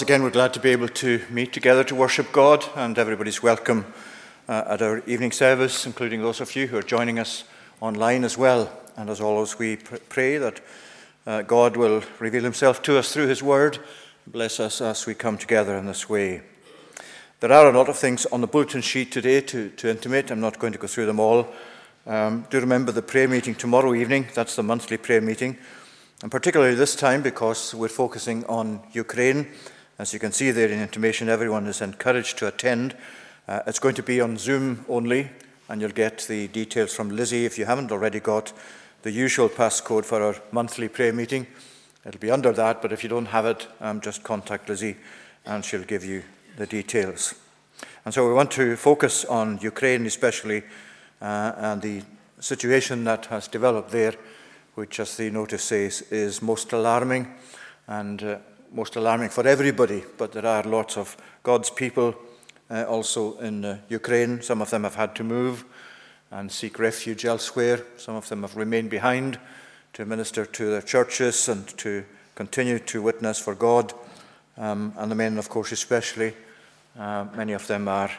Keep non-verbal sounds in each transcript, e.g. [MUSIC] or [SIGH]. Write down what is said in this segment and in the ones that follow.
Once again, we're glad to be able to meet together to worship God, and everybody's welcome uh, at our evening service, including those of you who are joining us online as well. And as always, we pr- pray that uh, God will reveal himself to us through his word. Bless us as we come together in this way. There are a lot of things on the bulletin sheet today to, to intimate. I'm not going to go through them all. Um, do remember the prayer meeting tomorrow evening. That's the monthly prayer meeting. And particularly this time because we're focusing on Ukraine. As you can see there in information, everyone is encouraged to attend. Uh, it's going to be on Zoom only, and you'll get the details from Lizzie if you haven't already got the usual passcode for our monthly prayer meeting. It'll be under that, but if you don't have it, um, just contact Lizzie and she'll give you the details. And so we want to focus on Ukraine, especially, uh, and the situation that has developed there, which, as the notice says, is most alarming and uh, most alarming for everybody. But there are lots of God's people uh, also in uh, Ukraine. Some of them have had to move and seek refuge elsewhere. Some of them have remained behind to minister to their churches and to continue to witness for God. Um, and the men, of course, especially uh, many of them are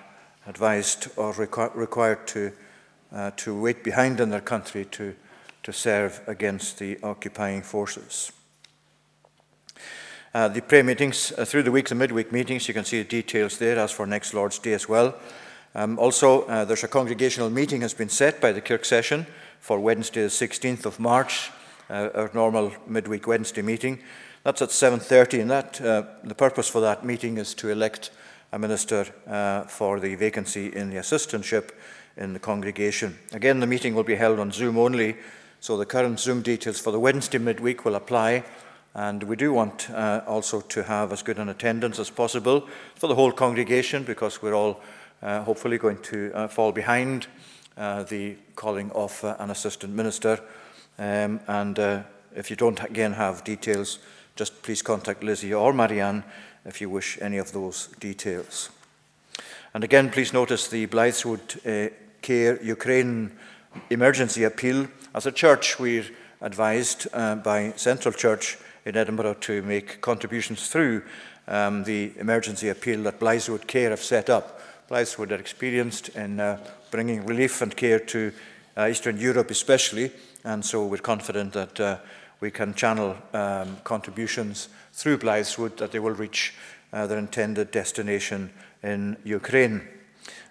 advised or requ- required to, uh, to wait behind in their country to, to serve against the occupying forces. Uh, the prayer meetings uh, through the week, the midweek meetings, you can see the details there as for next Lord's Day as well. Um, also, uh, there's a congregational meeting has been set by the Kirk session for Wednesday, the 16th of March, uh, our normal midweek Wednesday meeting. That's at 7:30, and that the purpose for that meeting is to elect a minister uh, for the vacancy in the assistantship in the congregation. Again, the meeting will be held on Zoom only, so the current Zoom details for the Wednesday midweek will apply. And we do want uh, also to have as good an attendance as possible for the whole congregation because we're all uh, hopefully going to uh, fall behind uh, the calling of uh, an assistant minister. Um, and if you don't again have details, just please contact Lizzie or Marianne if you wish any of those details. And again, please notice the Blythswood uh, Care Ukraine emergency appeal. As a church, we're advised uh, by Central Church in Edinburgh to make contributions through um, the emergency appeal that Blythswood Care have set up. Blythswood are experienced in uh, bringing relief and care to uh, Eastern Europe, especially, and so we're confident that uh, we can channel um, contributions through Blythswood that they will reach uh, their intended destination in Ukraine.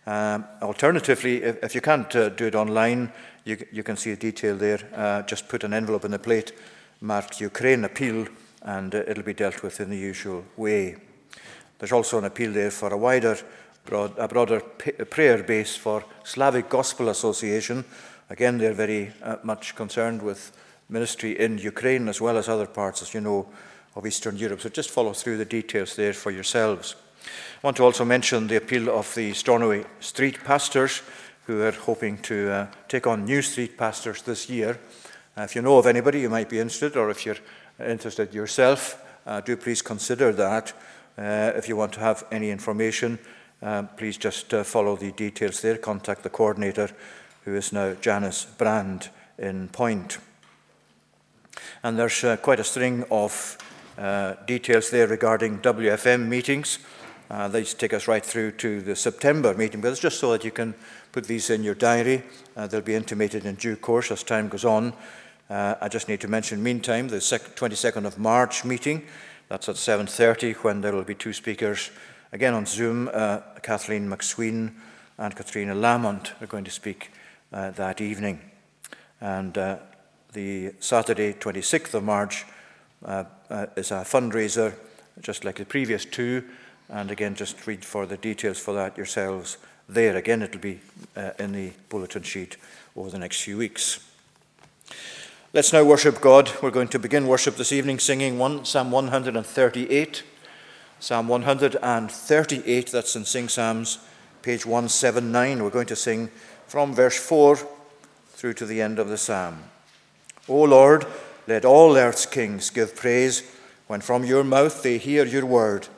Um, alternatively, if, if, you can't uh, do it online, you, you, can see a detail there. Uh, just put an envelope in the plate marked Ukraine appeal, and uh, it'll be dealt with in the usual way. There's also an appeal there for a wider, broad, a broader prayer base for Slavic Gospel Association. Again, they're very uh, much concerned with ministry in Ukraine as well as other parts, as you know, of Eastern Europe. So just follow through the details there for yourselves. I want to also mention the appeal of the Stornoway street pastors who are hoping to uh, take on new street pastors this year. Uh, if you know of anybody you might be interested, or if you're interested yourself, uh, do please consider that. Uh, if you want to have any information, uh, please just uh, follow the details there. Contact the coordinator, who is now Janice Brand in Point. And there's quite a string of uh, details there regarding WFM meetings. Uh, these take us right through to the September meeting, but it's just so that you can put these in your diary. Uh, they'll be intimated in due course as time goes on. Uh, I just need to mention, meantime, the 22nd of March meeting. That's at 7.30 when there will be two speakers, again on Zoom, uh, Kathleen McSween and Katrina Lamont are going to speak uh, that evening. And the Saturday, 26th of March, uh, uh, is a fundraiser, just like the previous two. And again, just read for the details for that yourselves there. Again, it'll be uh, in the bulletin sheet over the next few weeks. Let's now worship God. We're going to begin worship this evening singing one, Psalm 138. Psalm 138, that's in Sing Psalms, page 179. We're going to sing from verse 4 through to the end of the psalm. O Lord, let all earth's kings give praise when from your mouth they hear your word.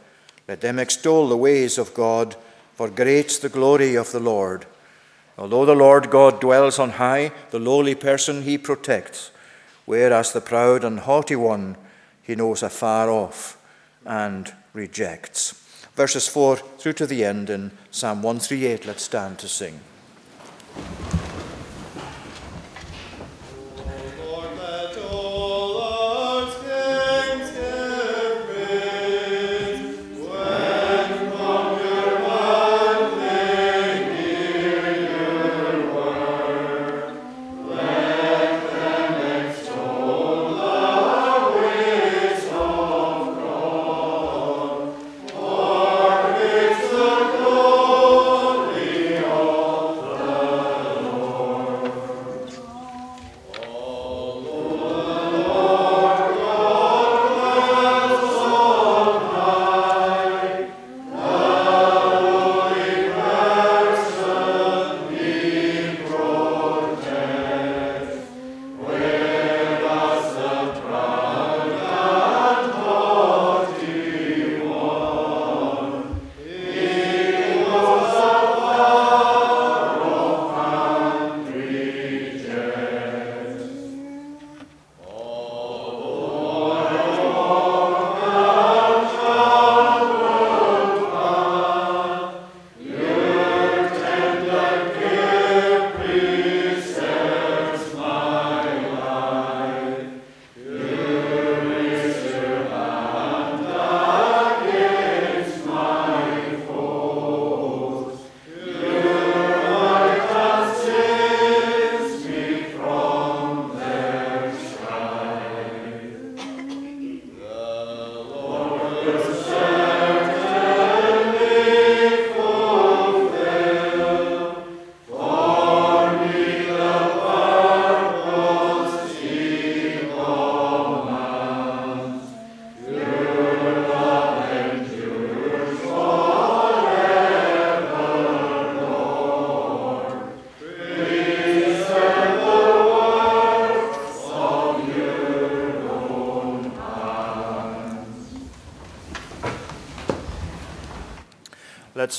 Let them extol the ways of God, for great's the glory of the Lord. Although the Lord God dwells on high, the lowly person he protects, whereas the proud and haughty one he knows afar off and rejects. Verses 4 through to the end in Psalm 138. Let's stand to sing.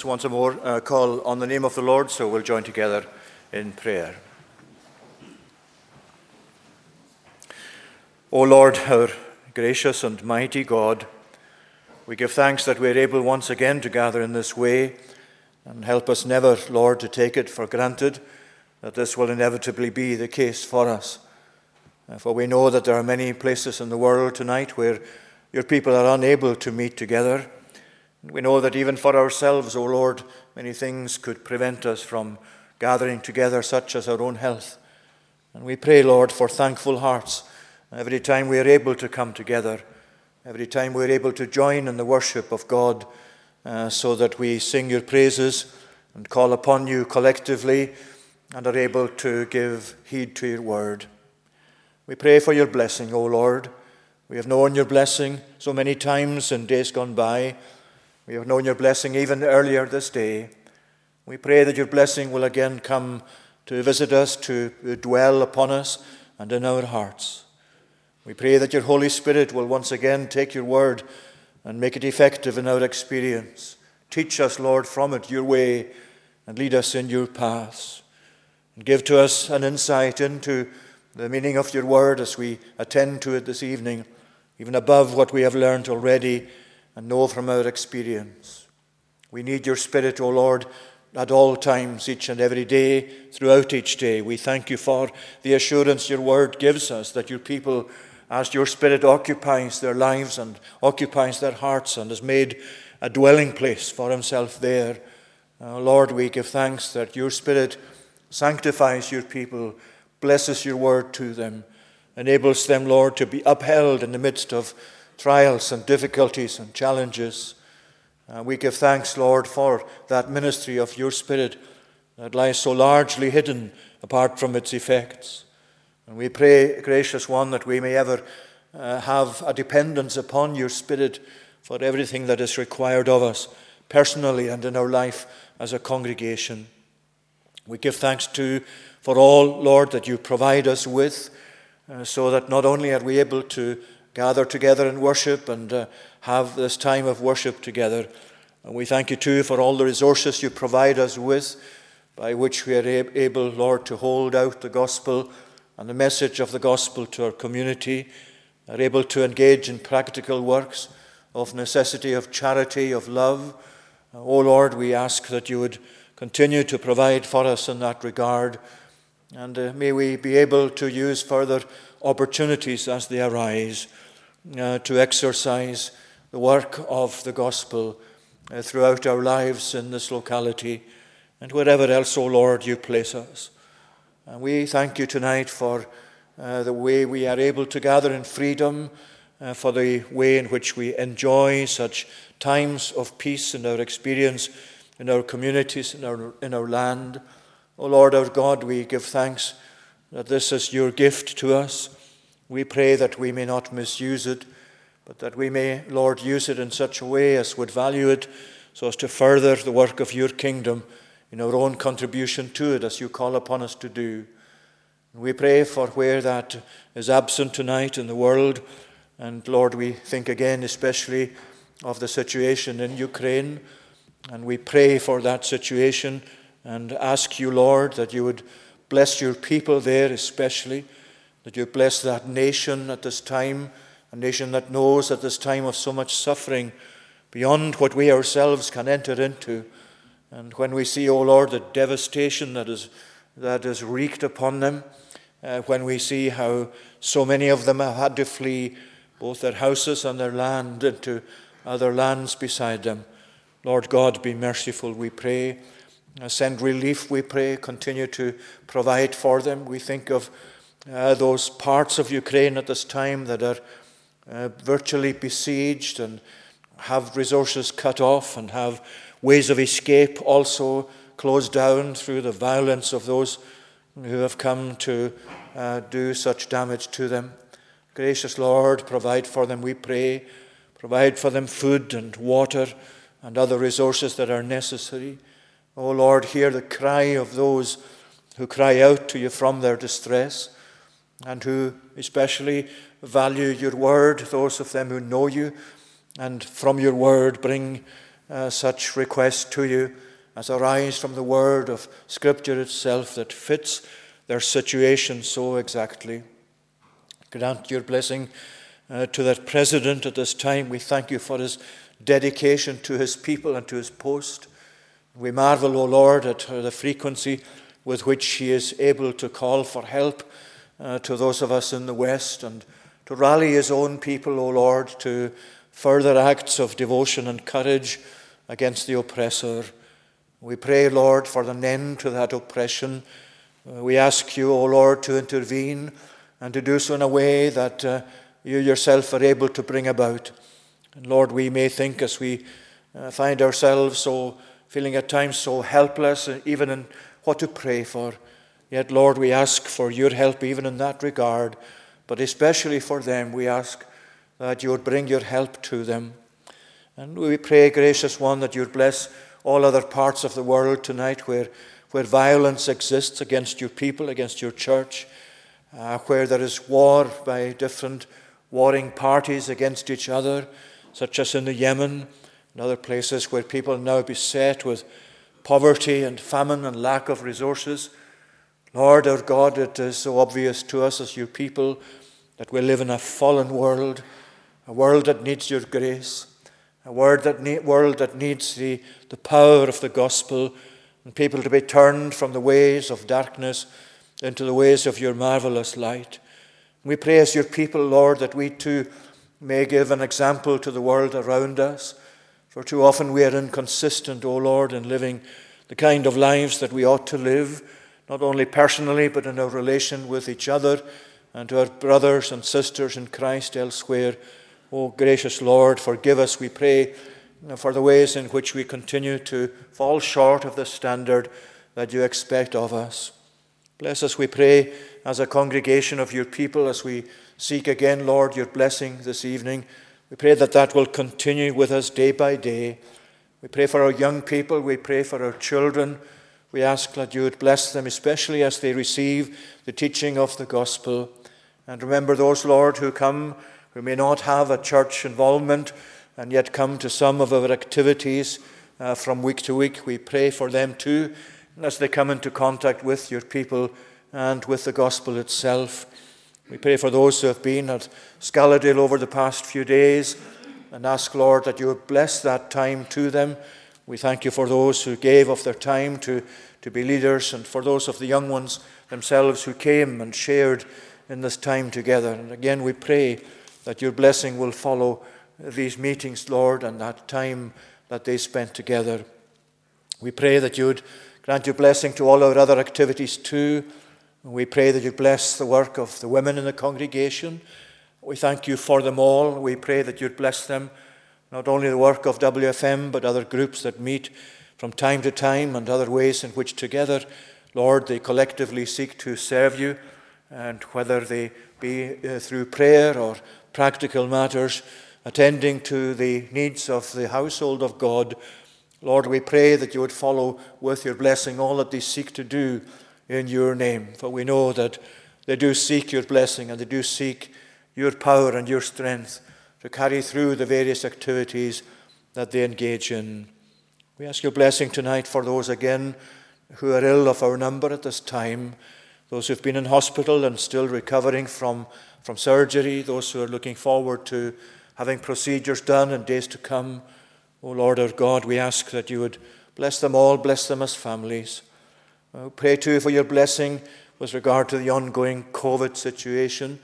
Once more uh, call on the name of the Lord, so we'll join together in prayer. O Lord, our gracious and mighty God, we give thanks that we're able once again to gather in this way, and help us never, Lord, to take it for granted that this will inevitably be the case for us. Uh, for we know that there are many places in the world tonight where your people are unable to meet together. We know that even for ourselves, O Lord, many things could prevent us from gathering together, such as our own health. And we pray, Lord, for thankful hearts every time we are able to come together, every time we are able to join in the worship of God, uh, so that we sing your praises and call upon you collectively and are able to give heed to your word. We pray for your blessing, O Lord. We have known your blessing so many times in days gone by. We have known your blessing even earlier this day. We pray that your blessing will again come to visit us, to dwell upon us and in our hearts. We pray that your Holy Spirit will once again take your word and make it effective in our experience. Teach us, Lord, from it your way and lead us in your paths. And give to us an insight into the meaning of your word as we attend to it this evening, even above what we have learned already and know from our experience. We need your Spirit, O Lord, at all times, each and every day, throughout each day. We thank you for the assurance your word gives us that your people, as your Spirit occupies their lives and occupies their hearts and has made a dwelling place for himself there. Uh, Lord, we give thanks that your Spirit sanctifies your people, blesses your word to them, enables them, Lord, to be upheld in the midst of trials and difficulties and challenges. Uh, we give thanks, Lord, for that ministry of your Spirit that lies so largely hidden apart from its effects. And we pray, gracious one, that we may ever uh, have a dependence upon your Spirit for everything that is required of us, personally and in our life as a congregation. We give thanks too for all, Lord, that you provide us with, uh, so that not only are we able to gather together and worship and uh, have this time of worship together. And we thank you too for all the resources you provide us with, by which we are able, Lord, to hold out the gospel and the message of the gospel to our community, are able to engage in practical works, of necessity, of charity, of love. O oh Lord, we ask that you would continue to provide for us in that regard. And uh, may we be able to use further opportunities as they arise uh, to exercise the work of the gospel uh, throughout our lives in this locality and wherever else, O oh Lord, you place us. And we thank you tonight for uh, the way we are able to gather in freedom, uh, for the way in which we enjoy such times of peace in our experience, in our communities, in our, in our land. O oh Lord our God, we give thanks that this is your gift to us. We pray that we may not misuse it, but that we may, Lord, use it in such a way as would value it so as to further the work of your kingdom in our own contribution to it as you call upon us to do. We pray for where that is absent tonight in the world. And Lord, we think again, especially of the situation in Ukraine. And we pray for that situation and ask you, Lord, that you would bless your people there, especially, that you bless that nation at this time, a nation that knows at this time of so much suffering beyond what we ourselves can enter into. And when we see, O oh Lord, the devastation that is, that is wreaked upon them, uh, when we see how so many of them have had to flee both their houses and their land into other lands beside them, Lord God, be merciful, we pray. Uh, send relief, we pray. Continue to provide for them. We think of uh, those parts of Ukraine at this time that are uh, virtually besieged and have resources cut off and have ways of escape also closed down through the violence of those who have come to uh, do such damage to them. Gracious Lord, provide for them, we pray. Provide for them food and water and other resources that are necessary. O oh Lord, hear the cry of those who cry out to you from their distress and who especially value your word, those of them who know you, and from your word bring uh, such requests to you as arise from the word of Scripture itself that fits their situation so exactly. Grant your blessing uh, to that president at this time. We thank you for his dedication to his people and to his post. We marvel, O Lord, at the frequency with which he is able to call for help uh, to those of us in the West and to rally his own people, O Lord, to further acts of devotion and courage against the oppressor. We pray, Lord, for an end to that oppression. Uh, we ask you, O Lord, to intervene and to do so in a way that uh, you yourself are able to bring about. And Lord, we may think as we uh, find ourselves so feeling at times so helpless, uh, even in what to pray for. Yet, Lord, we ask for your help even in that regard, but especially for them, we ask that you would bring your help to them. And we pray, gracious one, that you'd bless all other parts of the world tonight where, where violence exists against your people, against your church, uh, where there is war by different warring parties against each other, such as in the Yemen and other places where people now beset with poverty and famine and lack of resources. Lord our God, it is so obvious to us as your people that we live in a fallen world a world that needs your grace, a world that, world that needs the, the power of the gospel, and people to be turned from the ways of darkness into the ways of your marvelous light. We pray as your people, Lord, that we too may give an example to the world around us. For too often we are inconsistent, O Lord, in living the kind of lives that we ought to live, not only personally, but in our relation with each other and to our brothers and sisters in Christ elsewhere. Oh, gracious Lord, forgive us, we pray, for the ways in which we continue to fall short of the standard that you expect of us. Bless us, we pray, as a congregation of your people, as we seek again, Lord, your blessing this evening. We pray that that will continue with us day by day. We pray for our young people. We pray for our children. We ask that you would bless them, especially as they receive the teaching of the gospel. And remember those, Lord, who come who may not have a church involvement and yet come to some of our activities uh, from week to week. We pray for them too as they come into contact with your people and with the gospel itself. We pray for those who have been at Scaladale over the past few days, and ask, Lord, that you would bless that time to them. We thank you for those who gave of their time to, to be leaders and for those of the young ones themselves who came and shared in this time together. And again, we pray that your blessing will follow these meetings, Lord, and that time that they spent together. We pray that you would grant your blessing to all our other activities too. We pray that you bless the work of the women in the congregation. We thank you for them all. We pray that you'd bless them, not only the work of WFM, but other groups that meet from time to time and other ways in which together, Lord, they collectively seek to serve you, and whether they be uh, through prayer or practical matters, attending to the needs of the household of God. Lord, we pray that you would follow with your blessing all that they seek to do in your name. For we know that they do seek your blessing and they do seek your power and your strength to carry through the various activities that they engage in. We ask your blessing tonight for those again who are ill of our number at this time, those who've been in hospital and still recovering from, from surgery, those who are looking forward to having procedures done in days to come. O oh Lord our God, we ask that you would bless them all, bless them as families. I pray too for your blessing with regard to the ongoing COVID situation.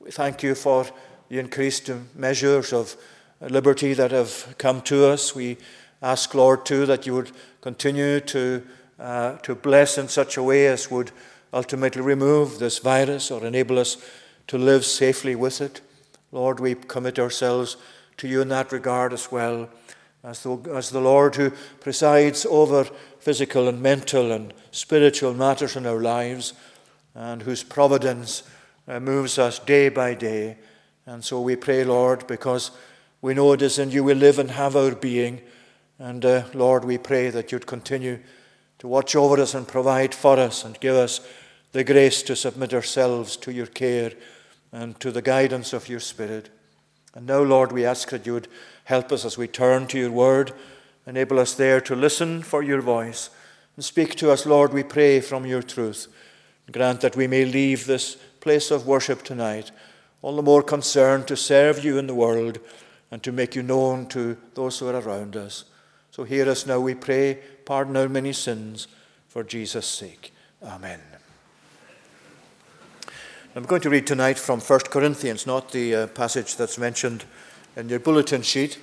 We thank you for the increased measures of liberty that have come to us. We ask, Lord, too, that you would continue to, uh, to bless in such a way as would ultimately remove this virus or enable us to live safely with it. Lord, we commit ourselves to you in that regard as well as the, as the Lord who presides over physical and mental and spiritual matters in our lives, and whose providence uh, moves us day by day. And so we pray, Lord, because we know it is in you we live and have our being. And uh, Lord, we pray that you'd continue to watch over us and provide for us and give us the grace to submit ourselves to your care and to the guidance of your Spirit. And now, Lord, we ask that you would Help us as we turn to your word. Enable us there to listen for your voice. And speak to us, Lord, we pray, from your truth. Grant that we may leave this place of worship tonight all the more concerned to serve you in the world and to make you known to those who are around us. So hear us now, we pray. Pardon our many sins for Jesus' sake. Amen. I'm going to read tonight from 1 Corinthians, not the uh, passage that's mentioned in your bulletin sheet.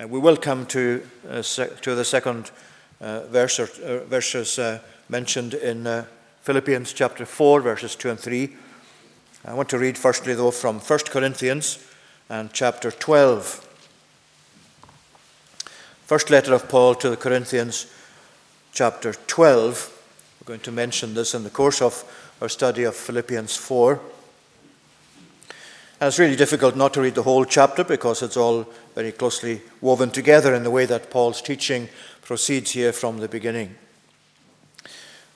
Uh, we will come to, uh, sec- to the second uh, verse or, uh, verses uh, mentioned in Philippians chapter 4, verses 2 and 3. I want to read firstly, though, from 1 Corinthians and chapter 12. First letter of Paul to the Corinthians, chapter 12. We're going to mention this in the course of our study of Philippians 4. And it's really difficult not to read the whole chapter because it's all very closely woven together in the way that Paul's teaching proceeds here from the beginning.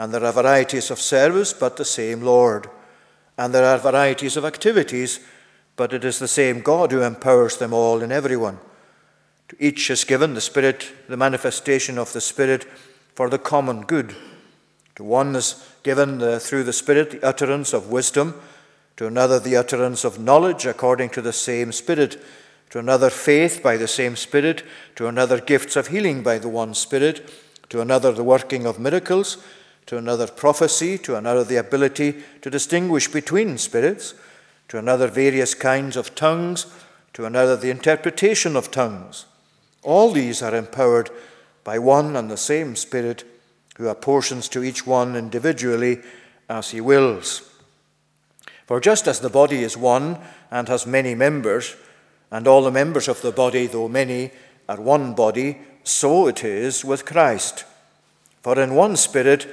And there are varieties of service, but the same Lord. And there are varieties of activities, but it is the same God who empowers them all in everyone. To each is given the Spirit, the manifestation of the Spirit for the common good. To one is given the, through the Spirit the utterance of wisdom to another the utterance of knowledge according to the same Spirit, to another faith by the same Spirit, to another gifts of healing by the one Spirit, to another the working of miracles, to another prophecy, to another the ability to distinguish between spirits, to another various kinds of tongues, to another the interpretation of tongues. All these are empowered by one and the same Spirit, who apportions to each one individually as he wills. For just as the body is one and has many members, and all the members of the body, though many, are one body, so it is with Christ. For in one Spirit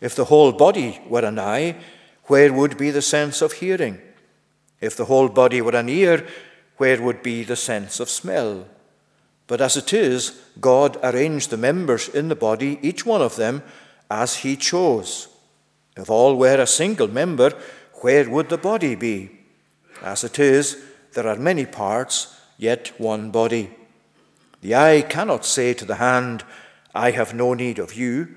If the whole body were an eye, where would be the sense of hearing? If the whole body were an ear, where would be the sense of smell? But as it is, God arranged the members in the body, each one of them, as He chose. If all were a single member, where would the body be? As it is, there are many parts, yet one body. The eye cannot say to the hand, I have no need of you,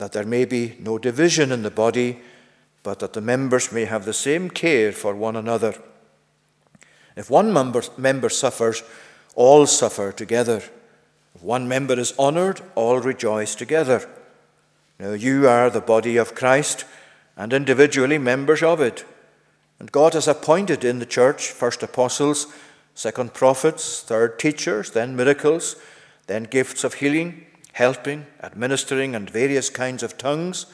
that there may be no division in the body but that the members may have the same care for one another. If one member, member suffers, all suffer together. If one member is honored, all rejoice together. Now you are the body of Christ and individually members of it. And God has appointed in the church first apostles, second prophets, third teachers, then miracles, then gifts of healing, helping, administering, and various kinds of tongues.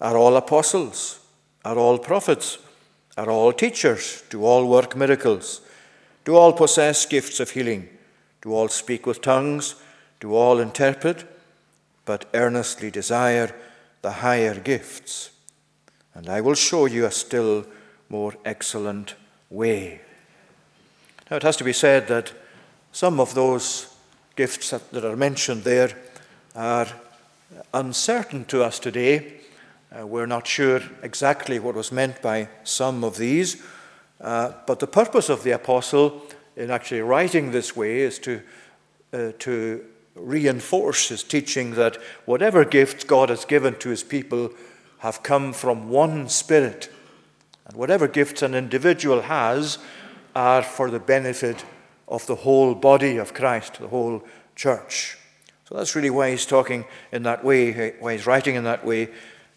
Are all apostles? Are all prophets? Are all teachers? Do all work miracles? Do all possess gifts of healing? Do all speak with tongues? Do all interpret? But earnestly desire the higher gifts. And I will show you a still more excellent way. Now, it has to be said that some of those gifts that are mentioned there are uncertain to us today uh, we're not sure exactly what was meant by some of these, uh, but the purpose of the apostle in actually writing this way is to, uh, to reinforce his teaching that whatever gifts God has given to his people have come from one spirit. And whatever gifts an individual has are for the benefit of the whole body of Christ, the whole church. So that's really why he's talking in that way, why he's writing in that way,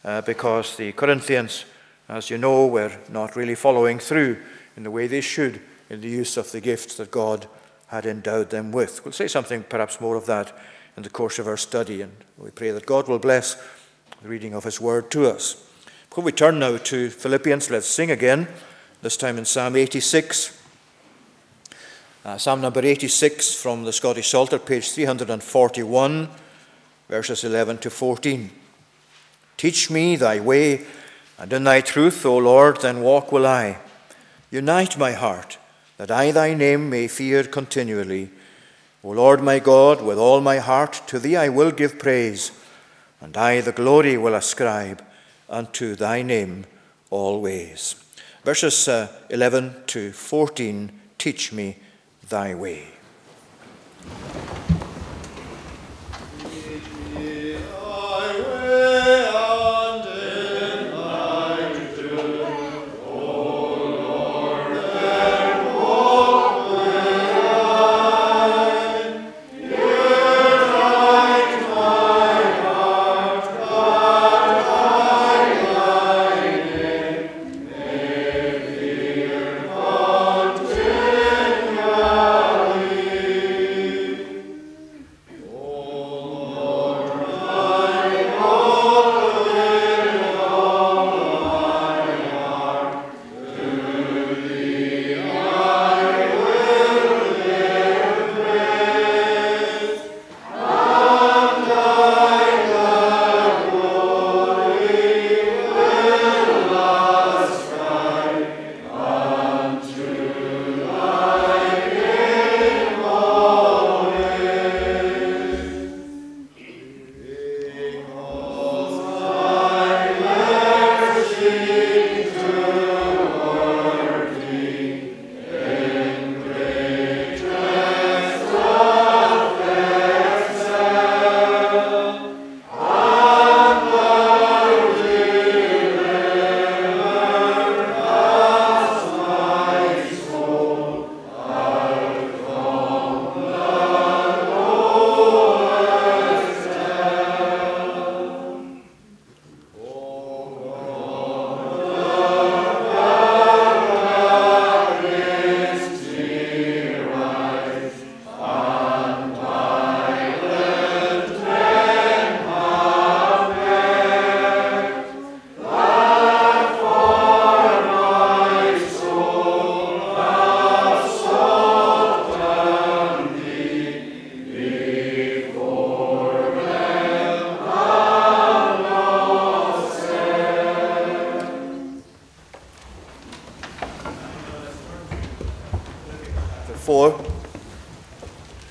uh, because the Corinthians, as you know, were not really following through in the way they should in the use of the gifts that God had endowed them with. We'll say something perhaps more of that in the course of our study, and we pray that God will bless the reading of His word to us. Before we turn now to Philippians, let's sing again, this time in Psalm 86. Uh, Psalm number 86 from the Scottish Psalter, page 341, verses 11 to 14. Teach me thy way, and in thy truth, O Lord, then walk will I. Unite my heart, that I thy name may fear continually. O Lord my God, with all my heart to thee I will give praise, and I the glory will ascribe unto thy name always. Verses uh, 11 to 14 Teach me thy way.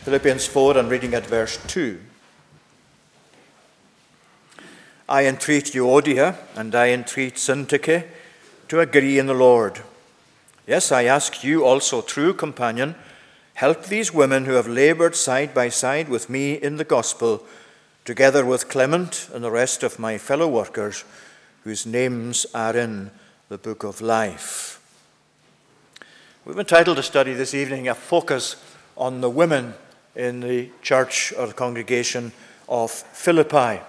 Philippians 4 and reading at verse 2. I entreat Euodia and I entreat Syntyche to agree in the Lord. Yes, I ask you also, true companion, help these women who have labored side by side with me in the gospel, together with Clement and the rest of my fellow workers, whose names are in the book of life. We've entitled a study this evening, A Focus on the Women in the church or the congregation of Philippi.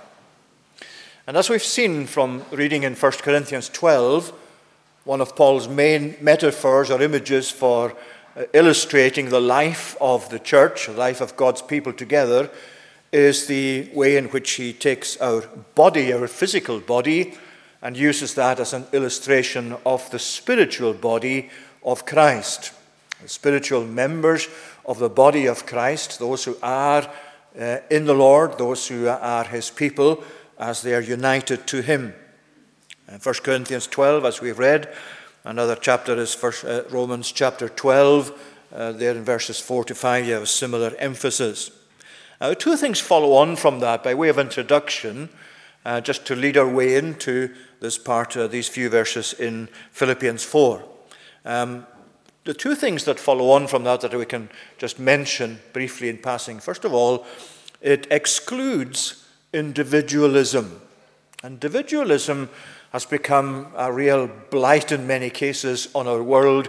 And as we've seen from reading in 1 Corinthians 12, one of Paul's main metaphors or images for uh, illustrating the life of the church, the life of God's people together, is the way in which he takes our body, our physical body, and uses that as an illustration of the spiritual body of Christ. The spiritual members of the body of Christ, those who are uh, in the Lord, those who are his people, as they are united to him. In 1 Corinthians 12, as we've read, another chapter is first, uh, Romans chapter 12. Uh, there in verses 4 to 5, you have a similar emphasis. Now, two things follow on from that by way of introduction, uh, just to lead our way into this part, these few verses in Philippians 4. Um, the two things that follow on from that that we can just mention briefly in passing. First of all, it excludes individualism. Individualism has become a real blight in many cases on our world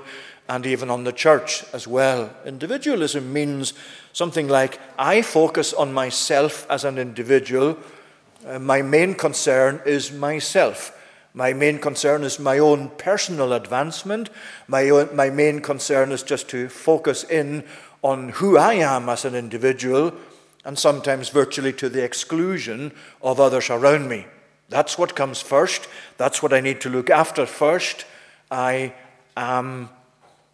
and even on the church as well. Individualism means something like I focus on myself as an individual. Uh, my main concern is myself. My main concern is my own personal advancement. My, own, my main concern is just to focus in on who I am as an individual, and sometimes virtually to the exclusion of others around me. That's what comes first. That's what I need to look after first. I am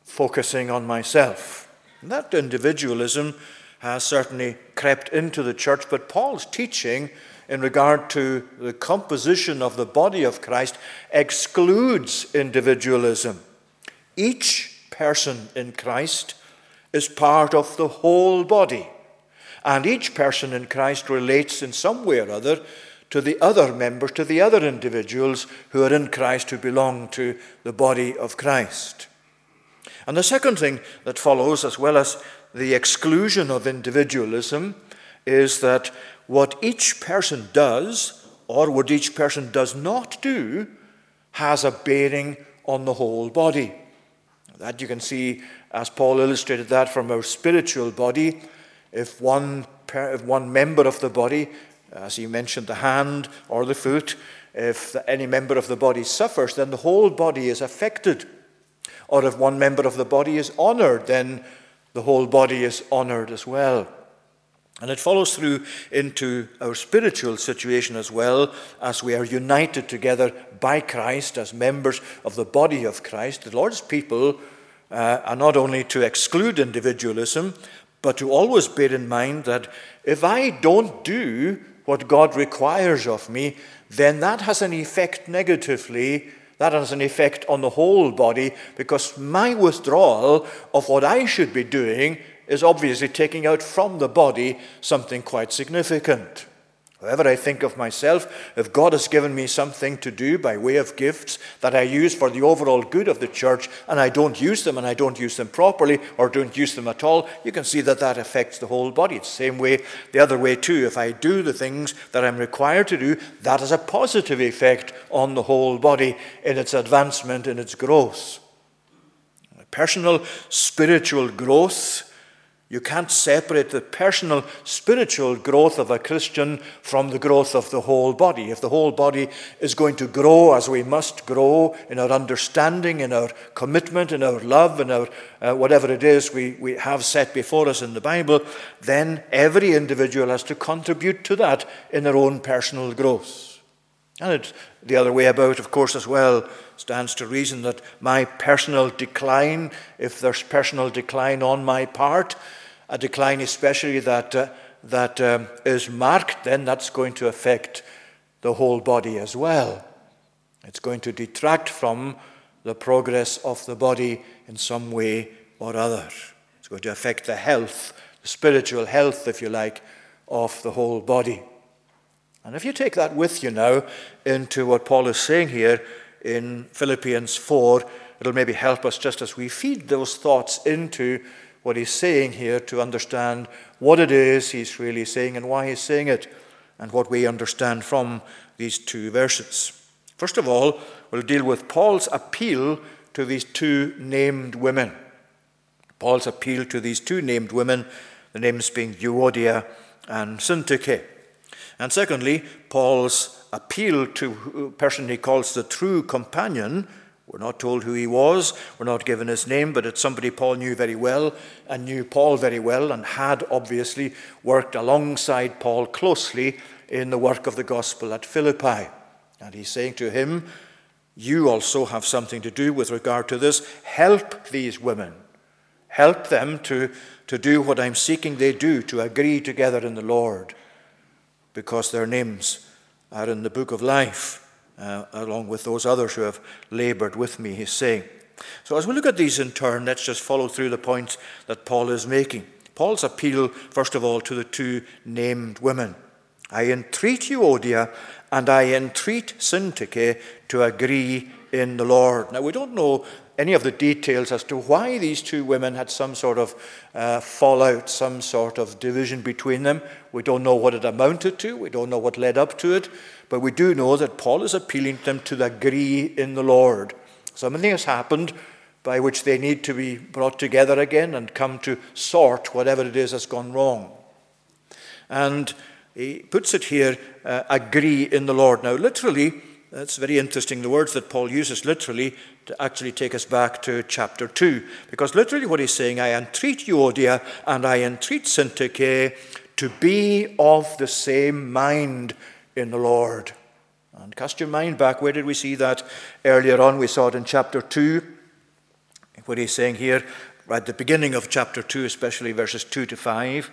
focusing on myself. And that individualism has certainly crept into the church, but Paul's teaching in regard to the composition of the body of Christ excludes individualism. Each person in Christ is part of the whole body, and each person in Christ relates in some way or other to the other members, to the other individuals who are in Christ, who belong to the body of Christ. And the second thing that follows, as well as the exclusion of individualism, is that what each person does or what each person does not do has a bearing on the whole body. That you can see as Paul illustrated that from our spiritual body. If one, if one member of the body, as he mentioned, the hand or the foot, if any member of the body suffers, then the whole body is affected. Or if one member of the body is honored, then the whole body is honored as well. And it follows through into our spiritual situation as well, as we are united together by Christ as members of the body of Christ. The Lord's people uh, are not only to exclude individualism, but to always bear in mind that if I don't do what God requires of me, then that has an effect negatively. That has an effect on the whole body because my withdrawal of what I should be doing is obviously taking out from the body something quite significant. However, I think of myself, if God has given me something to do by way of gifts that I use for the overall good of the church, and I don't use them and I don't use them properly or don't use them at all, you can see that that affects the whole body. It's the same way, the other way too. If I do the things that I'm required to do, that has a positive effect on the whole body in its advancement, in its growth. Personal spiritual growth you can't separate the personal spiritual growth of a Christian from the growth of the whole body. If the whole body is going to grow as we must grow in our understanding, in our commitment, in our love, in our uh, whatever it is we, we have set before us in the Bible, then every individual has to contribute to that in their own personal growth. And it's the other way about, of course, as well stands to reason that my personal decline, if there's personal decline on my part, a decline, especially that, uh, that um, is marked, then that's going to affect the whole body as well. It's going to detract from the progress of the body in some way or other. It's going to affect the health, the spiritual health, if you like, of the whole body. And if you take that with you now into what Paul is saying here in Philippians 4, it'll maybe help us just as we feed those thoughts into what he's saying here to understand what it is he's really saying and why he's saying it, and what we understand from these two verses. First of all, we'll deal with Paul's appeal to these two named women. Paul's appeal to these two named women, the names being Euodia and Syntyche. And secondly, Paul's appeal to a person he calls the true companion. We're not told who he was, we're not given his name, but it's somebody Paul knew very well and knew Paul very well and had obviously worked alongside Paul closely in the work of the gospel at Philippi. And he's saying to him, You also have something to do with regard to this. Help these women. Help them to, to do what I'm seeking they do, to agree together in the Lord, because their names are in the book of life, uh, along with those others who have labored with me, he's saying. So, as we look at these in turn, let's just follow through the points that Paul is making. Paul's appeal, first of all, to the two named women. I entreat you, Euodia, and I entreat Syntyche to agree in the Lord. Now, we don't know any of the details as to why these two women had some sort of uh, fallout, some sort of division between them. We don't know what it amounted to, we don't know what led up to it, but we do know that Paul is appealing to them to agree in the Lord. Something has happened by which they need to be brought together again and come to sort whatever it is that's gone wrong. And he puts it here uh, agree in the Lord. Now, literally, that's very interesting. The words that Paul uses literally to actually take us back to chapter 2. Because literally what he's saying, I entreat you, Euodia and I entreat Syntyche to be of the same mind in the Lord. And cast your mind back. Where did we see that earlier on? We saw it in chapter 2. What he's saying here, right at the beginning of chapter 2, especially verses 2 to 5.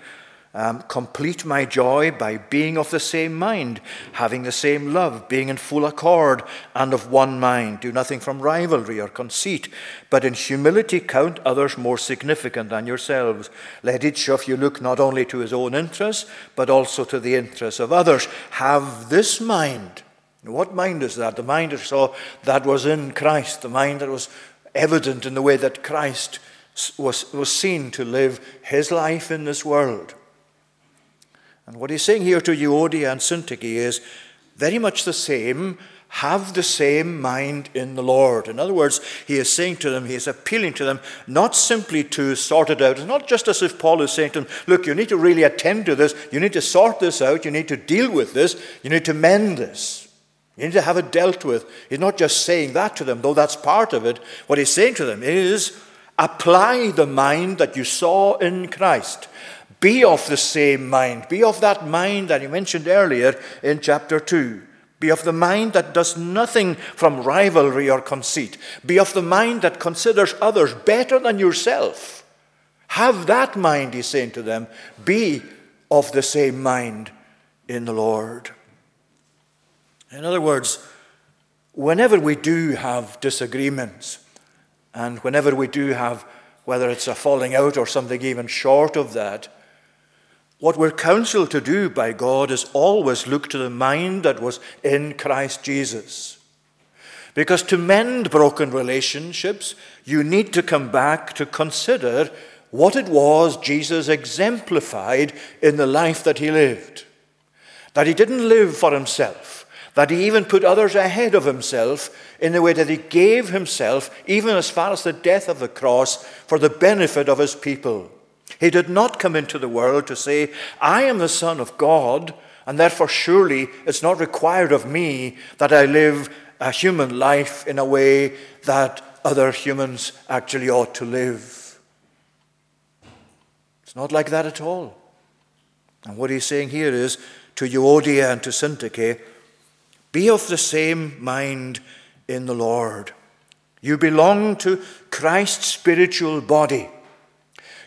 Um, complete my joy by being of the same mind, having the same love, being in full accord and of one mind. Do nothing from rivalry or conceit, but in humility count others more significant than yourselves. Let each of you look not only to his own interests, but also to the interests of others. Have this mind. What mind is that? The mind saw that was in Christ, the mind that was evident in the way that Christ was, was seen to live his life in this world. And what he's saying here to Euodia and Syntyche is very much the same. Have the same mind in the Lord. In other words, he is saying to them, he is appealing to them, not simply to sort it out. It's not just as if Paul is saying to them, look, you need to really attend to this. You need to sort this out. You need to deal with this. You need to mend this. You need to have it dealt with. He's not just saying that to them, though that's part of it. What he's saying to them is apply the mind that you saw in Christ. Be of the same mind. Be of that mind that he mentioned earlier in chapter 2. Be of the mind that does nothing from rivalry or conceit. Be of the mind that considers others better than yourself. Have that mind, he's saying to them. Be of the same mind in the Lord. In other words, whenever we do have disagreements, and whenever we do have, whether it's a falling out or something even short of that, what we're counseled to do by God is always look to the mind that was in Christ Jesus. Because to mend broken relationships, you need to come back to consider what it was Jesus exemplified in the life that he lived. That he didn't live for himself, that he even put others ahead of himself in the way that he gave himself, even as far as the death of the cross, for the benefit of his people. He did not come into the world to say, I am the Son of God, and therefore surely it's not required of me that I live a human life in a way that other humans actually ought to live. It's not like that at all. And what he's saying here is to Euodia and to Syntyche, be of the same mind in the Lord. You belong to Christ's spiritual body.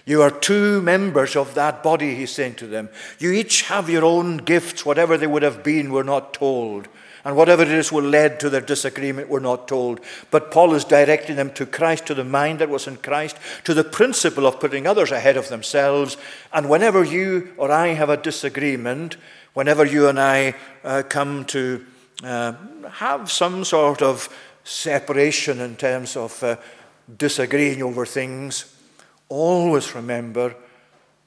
You are two members of that body, he's saying to them. You each have your own gifts, whatever they would have been, we're not told. And whatever it is will led to their disagreement, we're not told. But Paul is directing them to Christ, to the mind that was in Christ, to the principle of putting others ahead of themselves. And whenever you or I have a disagreement, whenever you and I uh, come to uh, have some sort of separation in terms of uh, disagreeing over things, always remember,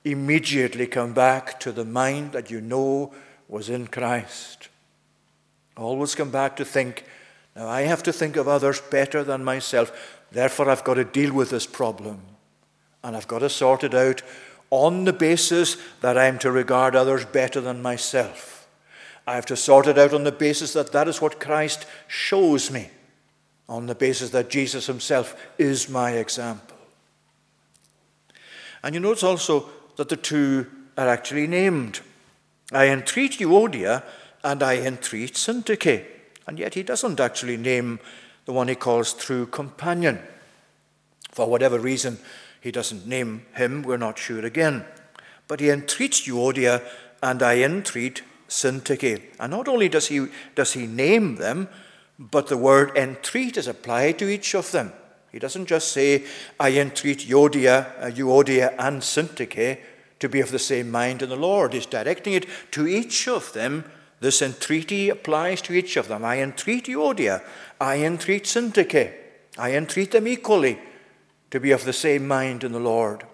immediately come back to the mind that you know was in Christ. Always come back to think, now I have to think of others better than myself. Therefore, I've got to deal with this problem. And I've got to sort it out on the basis that I'm to regard others better than myself. I have to sort it out on the basis that that is what Christ shows me, on the basis that Jesus himself is my example. And you notice also that the two are actually named. I entreat Euodia and I entreat Syntyche. And yet he doesn't actually name the one he calls true companion. For whatever reason, he doesn't name him, we're not sure again. But he entreats Euodia and I entreat Syntyche. And not only does he, does he name them, but the word entreat is applied to each of them. He doesn't just say, I entreat Euodia, uh, Euodia and Syntyche to be of the same mind in the Lord. He's directing it to each of them. This entreaty applies to each of them. I entreat Euodia. I entreat Syntyche. I entreat them equally to be of the same mind in the Lord.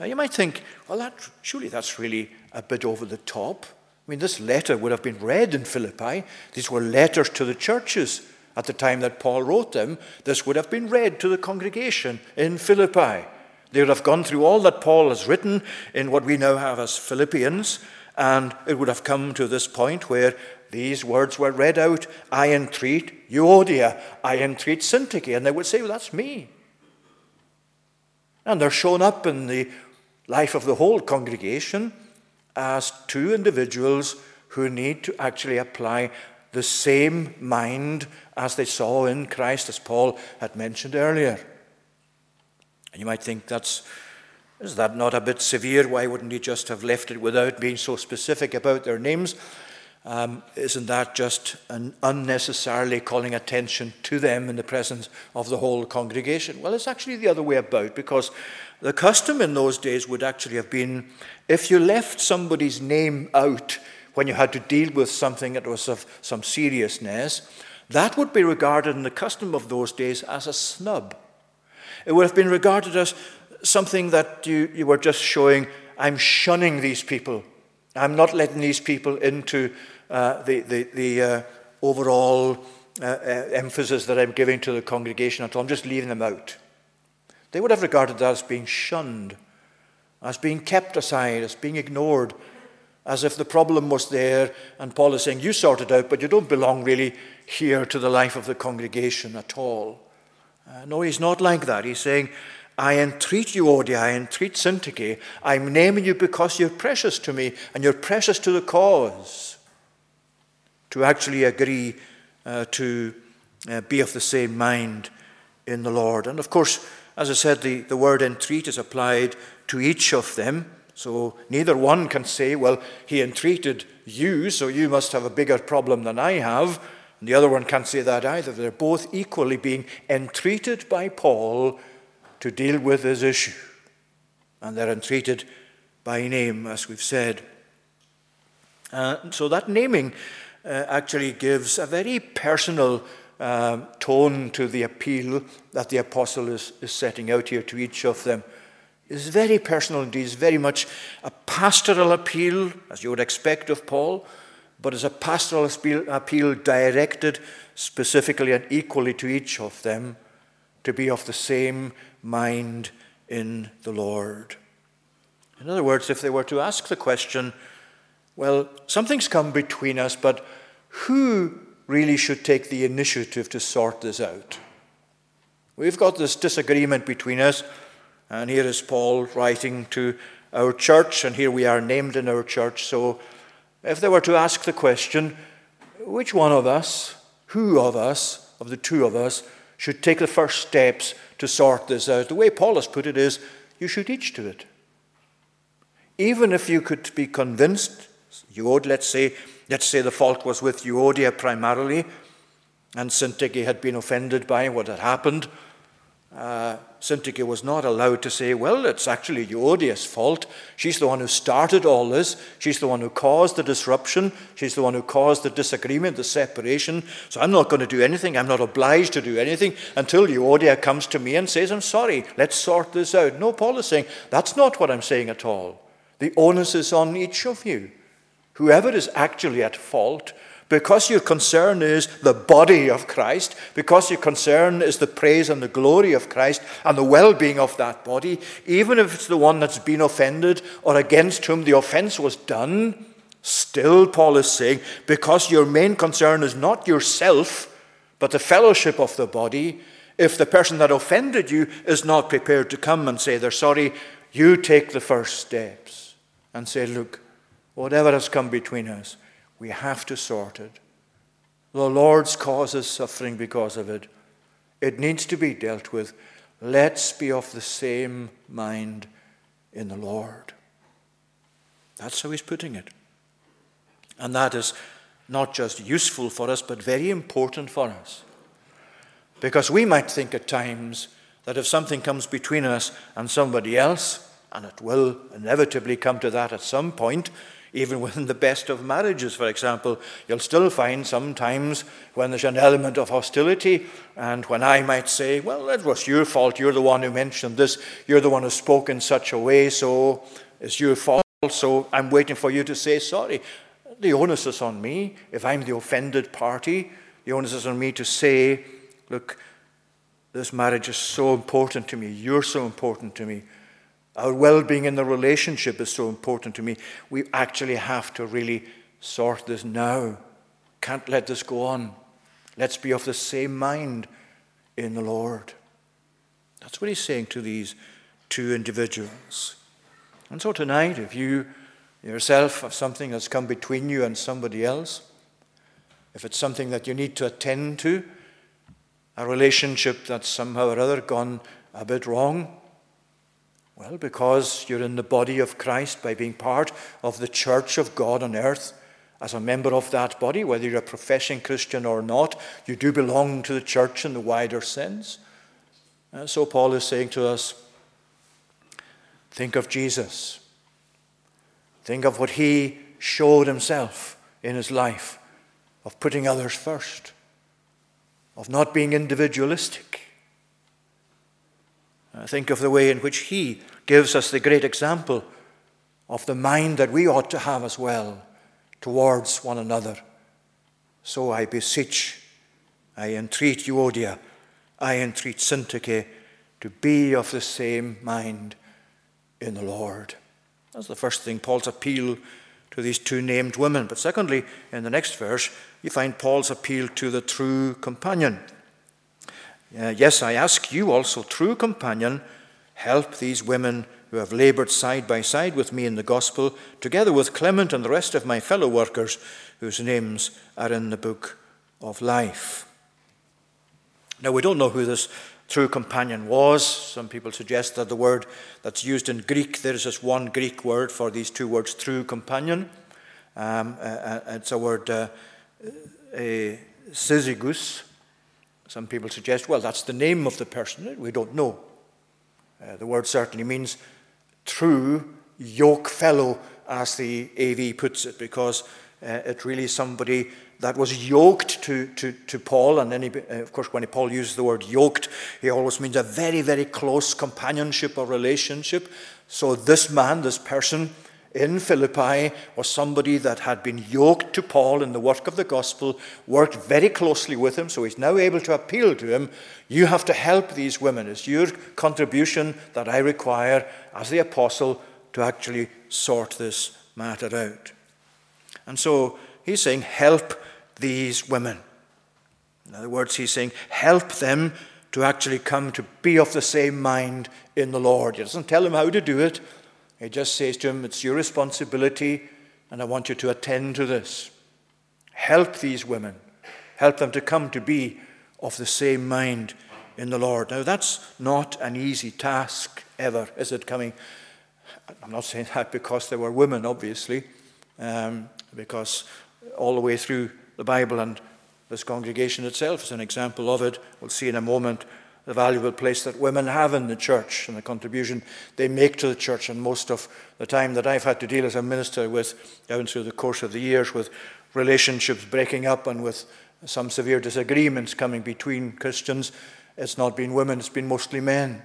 Now you might think, well, that, surely that's really a bit over the top. I mean, this letter would have been read in Philippi. These were letters to the churches at the time that Paul wrote them. This would have been read to the congregation in Philippi. They would have gone through all that Paul has written in what we now have as Philippians, and it would have come to this point where these words were read out I entreat Euodia, I entreat Syntyche. And they would say, Well, that's me. And they're shown up in the life of the whole congregation as two individuals who need to actually apply the same mind as they saw in Christ, as Paul had mentioned earlier. And you might think that's is that not a bit severe? Why wouldn't he just have left it without being so specific about their names? Um, isn't that just an unnecessarily calling attention to them in the presence of the whole congregation? Well, it's actually the other way about because the custom in those days would actually have been if you left somebody's name out when you had to deal with something that was of some seriousness, that would be regarded in the custom of those days as a snub. It would have been regarded as something that you, you were just showing, I'm shunning these people. I'm not letting these people into uh, the, the, the uh, overall uh, uh emphasis that I'm giving to the congregation at all. I'm just leaving them out. They would have regarded that as being shunned, as being kept aside, as being ignored, as if the problem was there. And Paul is saying, You sort it out, but you don't belong really here to the life of the congregation at all. Uh, no, he's not like that. He's saying, I entreat you, Euodia, I entreat Syntyche. I'm naming you because you're precious to me and you're precious to the cause. To actually agree uh, to uh, be of the same mind in the Lord. And of course, as I said, the, the word entreat is applied to each of them. So neither one can say, well, he entreated you, so you must have a bigger problem than I have. And the other one can't say that either. They're both equally being entreated by Paul to deal with this issue. And they're entreated by name, as we've said. Uh, so that naming uh, actually gives a very personal um, tone to the appeal that the apostle is, is setting out here to each of them. It's very personal indeed. It's very much a pastoral appeal, as you would expect of Paul, but it's a pastoral appeal directed specifically and equally to each of them to be of the same mind in the Lord. In other words, if they were to ask the question, well, something's come between us, but who really should take the initiative to sort this out. We've got this disagreement between us, and here is Paul writing to our church, and here we are named in our church. So, if they were to ask the question, which one of us, who of us, of the two of us, should take the first steps to sort this out? The way Paul has put it is, you should each do it. Even if you could be convinced, you Euodia, let's say, let's say the fault was with Euodia primarily, and Syntyche had been offended by what had happened, uh, Syntyche was not allowed to say, well, it's actually Euodia's fault. She's the one who started all this. She's the one who caused the disruption. She's the one who caused the disagreement, the separation. So I'm not going to do anything. I'm not obliged to do anything until Euodia comes to me and says, I'm sorry, let's sort this out. No, Paul is saying, that's not what I'm saying at all. The onus is on each of you. Whoever is actually at fault because your concern is the body of Christ, because your concern is the praise and the glory of Christ and the well being of that body, even if it's the one that's been offended or against whom the offense was done, still, Paul is saying, because your main concern is not yourself, but the fellowship of the body, if the person that offended you is not prepared to come and say they're sorry, you take the first steps and say, Look, whatever has come between us, we have to sort it. The Lord's causes suffering because of it. It needs to be dealt with. Let's be of the same mind in the Lord. That's how he's putting it. And that is not just useful for us, but very important for us. Because we might think at times that if something comes between us and somebody else, and it will inevitably come to that at some point, even [LAUGHS] within the best of marriages, for example, you'll still find sometimes when there's an element of hostility, and when I might say, Well, it was your fault, you're the one who mentioned this, you're the one who spoke in such a way, so it's your fault, so I'm waiting for you to say sorry. The onus is on me. If I'm the offended party, the onus is on me to say, Look, this marriage is so important to me, you're so important to me. Our well being in the relationship is so important to me. We actually have to really sort this now. Can't let this go on. Let's be of the same mind in the Lord. That's what he's saying to these two individuals. And so tonight, if you yourself have something that's come between you and somebody else, if it's something that you need to attend to, a relationship that's somehow or other gone a bit wrong, well, because you're in the body of Christ by being part of the church of God on earth. As a member of that body, whether you're a professing Christian or not, you do belong to the church in the wider sense. And so Paul is saying to us think of Jesus. Think of what he showed himself in his life of putting others first, of not being individualistic uh, Uh, think of the way in which he gives us the great example of the mind that we ought to have as well towards one another. So I beseech, I entreat Euodia, I entreat Syntyche to be of the same mind in the Lord. That's the first thing, Paul's appeal to these two named women. But secondly, in the next verse, you find Paul's appeal to the true companion. Uh, yes, I ask you also, true companion, help these women who have labored side by side with me in the gospel, together with Clement and the rest of my fellow workers whose names are in the book of life. Now, we don't know who this true companion was. Some people suggest that the word that's used in Greek, there's just one Greek word for these two words, true companion. Um, uh, uh it's a word, uh, a syzygus, some people suggest, well, that's the name of the person. We don't know. Uh, the word certainly means true yoke fellow, as the AV puts it, because uh, it really is somebody that was yoked to, to, to Paul. And then, he, uh, of course, when Paul uses the word yoked, he always means a very, very close companionship or relationship. So, this man, this person, in Philippi was somebody that had been yoked to Paul in the work of the gospel, worked very closely with him, so he's now able to appeal to him. You have to help these women. It's your contribution that I require as the apostle to actually sort this matter out. And so he's saying, Help these women. In other words, he's saying, Help them to actually come to be of the same mind in the Lord. He doesn't tell them how to do it, he just says to him, It's your responsibility, and I want you to attend to this. Help these women, help them to come to be of the same mind in the Lord. Now, that's not an easy task ever, is it? Coming I'm not saying that because they were women, obviously, um, because all the way through the Bible and this congregation itself is an example of it. We'll see in a moment the valuable place that women have in the church and the contribution they make to the church. And most of the time that I've had to deal as a minister with, down through the course of the years, with relationships breaking up and with some severe disagreements coming between Christians, it's not been women, it's been mostly men.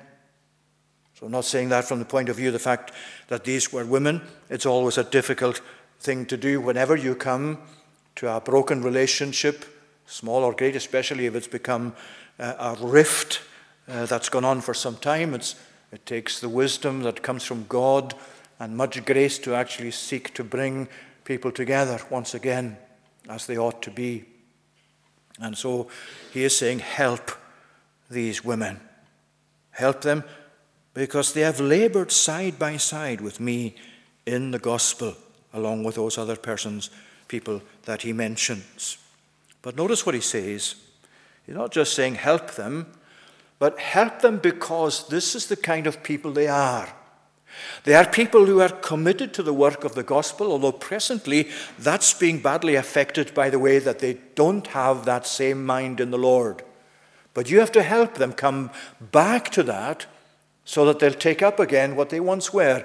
So I'm not saying that from the point of view of the fact that these were women. It's always a difficult thing to do whenever you come to a broken relationship, small or great, especially if it's become a rift uh, that's gone on for some time. It's, it takes the wisdom that comes from God and much grace to actually seek to bring people together once again as they ought to be. And so he is saying, Help these women. Help them because they have labored side by side with me in the gospel, along with those other persons, people that he mentions. But notice what he says. He's not just saying help them, but help them because this is the kind of people they are. They are people who are committed to the work of the gospel, although presently that's being badly affected by the way that they don't have that same mind in the Lord. But you have to help them come back to that so that they'll take up again what they once were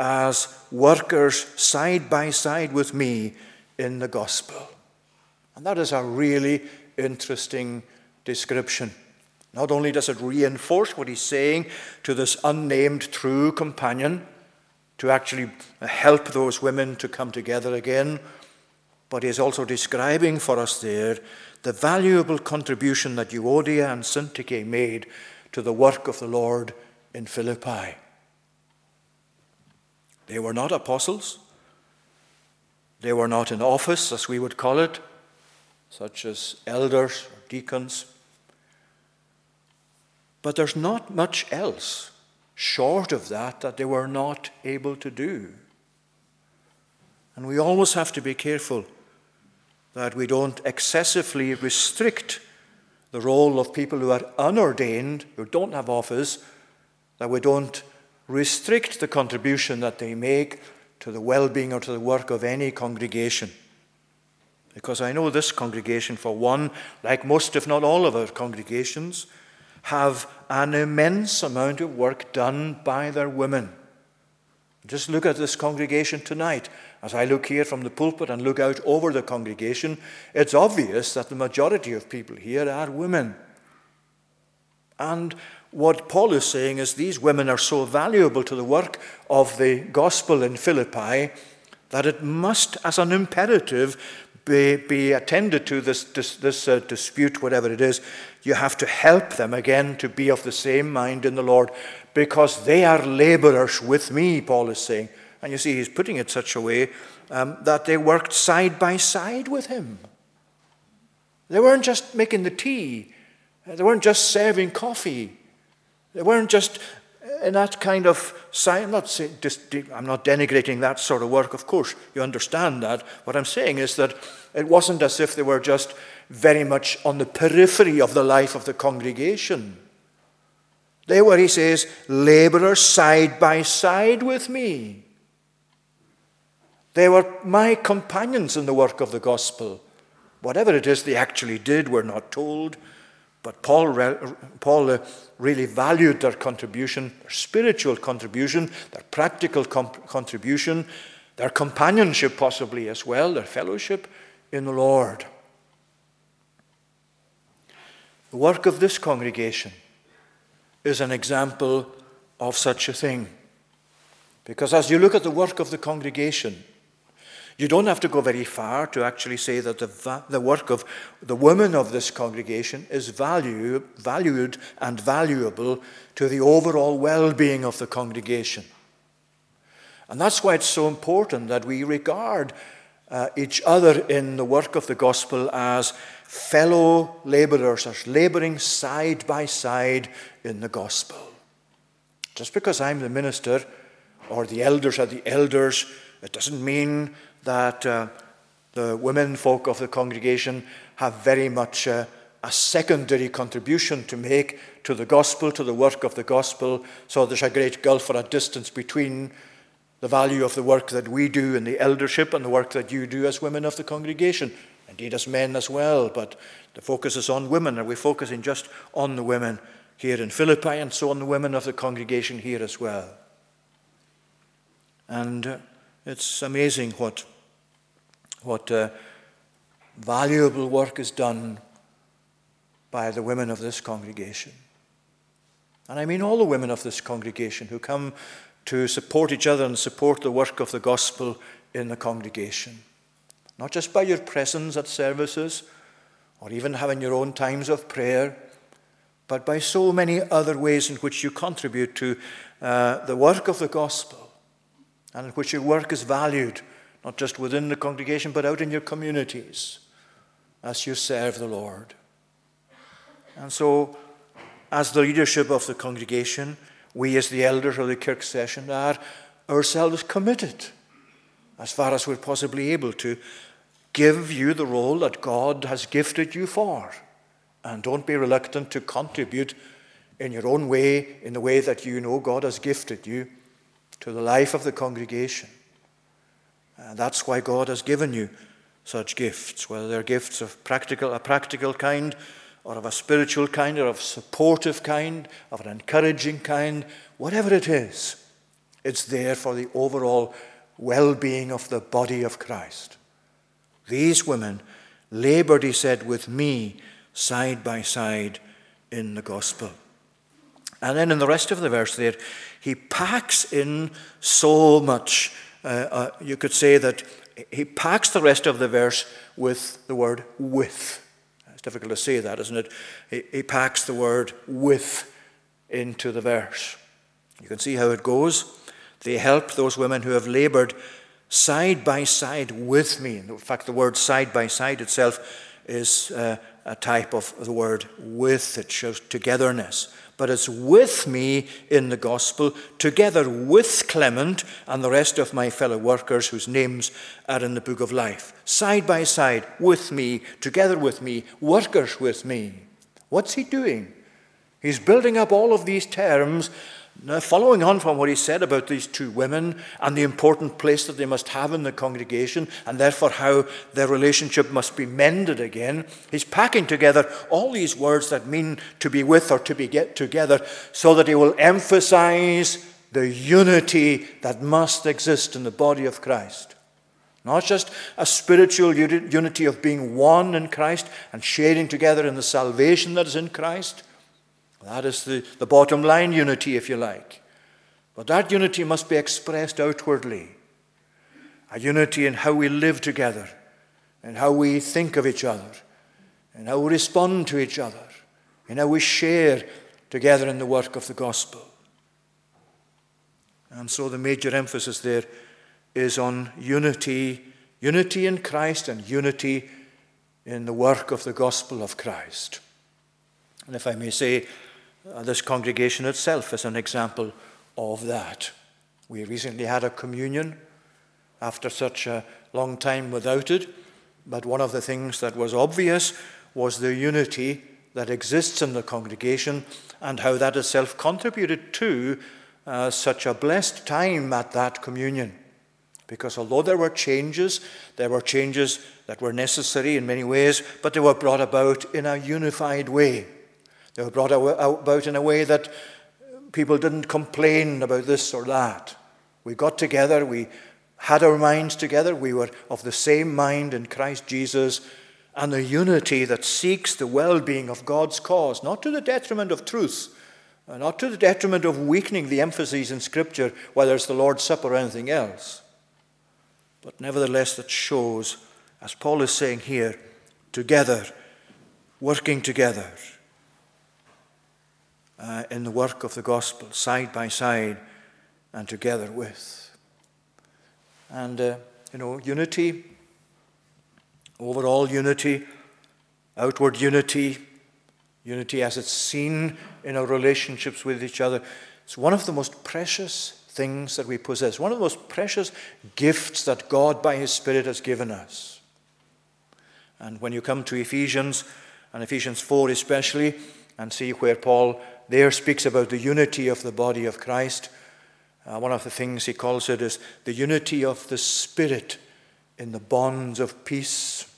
as workers side by side with me in the gospel. And that is a really interesting description. Not only does it reinforce what he's saying to this unnamed true companion to actually help those women to come together again, but he is also describing for us there the valuable contribution that Euodia and Syntyche made to the work of the Lord in Philippi. They were not apostles. They were not in office, as we would call it, such as elders or deacons. But there's not much else short of that that they were not able to do. And we always have to be careful that we don't excessively restrict the role of people who are unordained, who don't have office, that we don't restrict the contribution that they make to the well being or to the work of any congregation. Because I know this congregation, for one, like most, if not all of our congregations, have an immense amount of work done by their women. Just look at this congregation tonight. As I look here from the pulpit and look out over the congregation, it's obvious that the majority of people here are women. And what Paul is saying is these women are so valuable to the work of the gospel in Philippi that it must, as an imperative, be, be attended to this, this, this uh, dispute, whatever it is, you have to help them again to be of the same mind in the Lord because they are laborers with me, Paul is saying. And you see, he's putting it such a way um, that they worked side by side with him. They weren't just making the tea, they weren't just serving coffee, they weren't just in that kind of I'm not, saying, I'm not denigrating that sort of work, of course, you understand that. What I'm saying is that it wasn't as if they were just very much on the periphery of the life of the congregation. They were, he says, laborers side by side with me. They were my companions in the work of the gospel. Whatever it is they actually did, we're not told. But Paul, Paul uh, really valued their contribution, their spiritual contribution, their practical contribution, their companionship, possibly as well, their fellowship in the Lord. The work of this congregation is an example of such a thing. Because as you look at the work of the congregation, you don't have to go very far to actually say that the, va- the work of the women of this congregation is value, valued and valuable to the overall well being of the congregation. And that's why it's so important that we regard uh, each other in the work of the gospel as fellow laborers, as laboring side by side in the gospel. Just because I'm the minister or the elders are the elders, it doesn't mean that uh, the women folk of the congregation have very much uh, a secondary contribution to make to the gospel, to the work of the gospel. So there's a great gulf or a distance between the value of the work that we do in the eldership and the work that you do as women of the congregation, indeed as men as well, but the focus is on women. Are we focusing just on the women here in Philippi and so on the women of the congregation here as well? And uh, it's amazing what, what uh, valuable work is done by the women of this congregation. And I mean all the women of this congregation who come to support each other and support the work of the gospel in the congregation. Not just by your presence at services or even having your own times of prayer, but by so many other ways in which you contribute to uh, the work of the gospel and in which your work is valued, not just within the congregation, but out in your communities as you serve the Lord. And so, as the leadership of the congregation, we as the elders of the kirk session are ourselves committed, as far as we're possibly able to, give you the role that God has gifted you for. And don't be reluctant to contribute in your own way, in the way that you know God has gifted you, to the life of the congregation. And that's why God has given you such gifts, whether they're gifts of practical, a practical kind or of a spiritual kind, or of supportive kind, of an encouraging kind, whatever it is, it's there for the overall well being of the body of Christ. These women labored, he said, with me side by side in the gospel. And then in the rest of the verse there, he packs in so much. Uh, uh, you could say that he packs the rest of the verse with the word with It's difficult to say that, isn't it? He, he packs the word with into the verse. You can see how it goes. They help those women who have labored side by side with me. In fact, the word side by side itself is uh, a type of the word with, it shows togetherness but it's with me in the gospel, together with Clement and the rest of my fellow workers whose names are in the book of life. Side by side, with me, together with me, workers with me. What's he doing? He's building up all of these terms now, following on from what he said about these two women and the important place that they must have in the congregation, and therefore how their relationship must be mended again, he's packing together all these words that mean to be with or to be get together so that he will emphasize the unity that must exist in the body of Christ. Not just a spiritual unity of being one in Christ and sharing together in the salvation that is in Christ that is the, the bottom line unity, if you like. But that unity must be expressed outwardly. A unity in how we live together, and how we think of each other, and how we respond to each other, and how we share together in the work of the gospel. And so the major emphasis there is on unity, unity in Christ and unity in the work of the gospel of Christ. And if I may say, uh, this congregation itself is an example of that. We recently had a communion after such a long time without it, but one of the things that was obvious was the unity that exists in the congregation and how that itself contributed to uh, such a blessed time at that communion. Because although there were changes, there were changes that were necessary in many ways, but they were brought about in a unified way. They were brought about in a way that people didn't complain about this or that. We got together, we had our minds together, we were of the same mind in Christ Jesus, and the unity that seeks the well being of God's cause, not to the detriment of truth, uh, not to the detriment of weakening the emphases in Scripture, whether it's the Lord's Supper or anything else, but nevertheless that shows, as Paul is saying here, together, working together uh, in the work of the gospel, side by side and together with. And, uh, you know, unity, overall unity, outward unity, unity as it's seen in our relationships with each other, it's one of the most precious things that we possess, one of the most precious gifts that God by His Spirit has given us. And when you come to Ephesians, and Ephesians 4 especially, and see where Paul there speaks about the unity of the body of Christ. Uh, one of the things he calls it is the unity of the Spirit in the bonds of peace.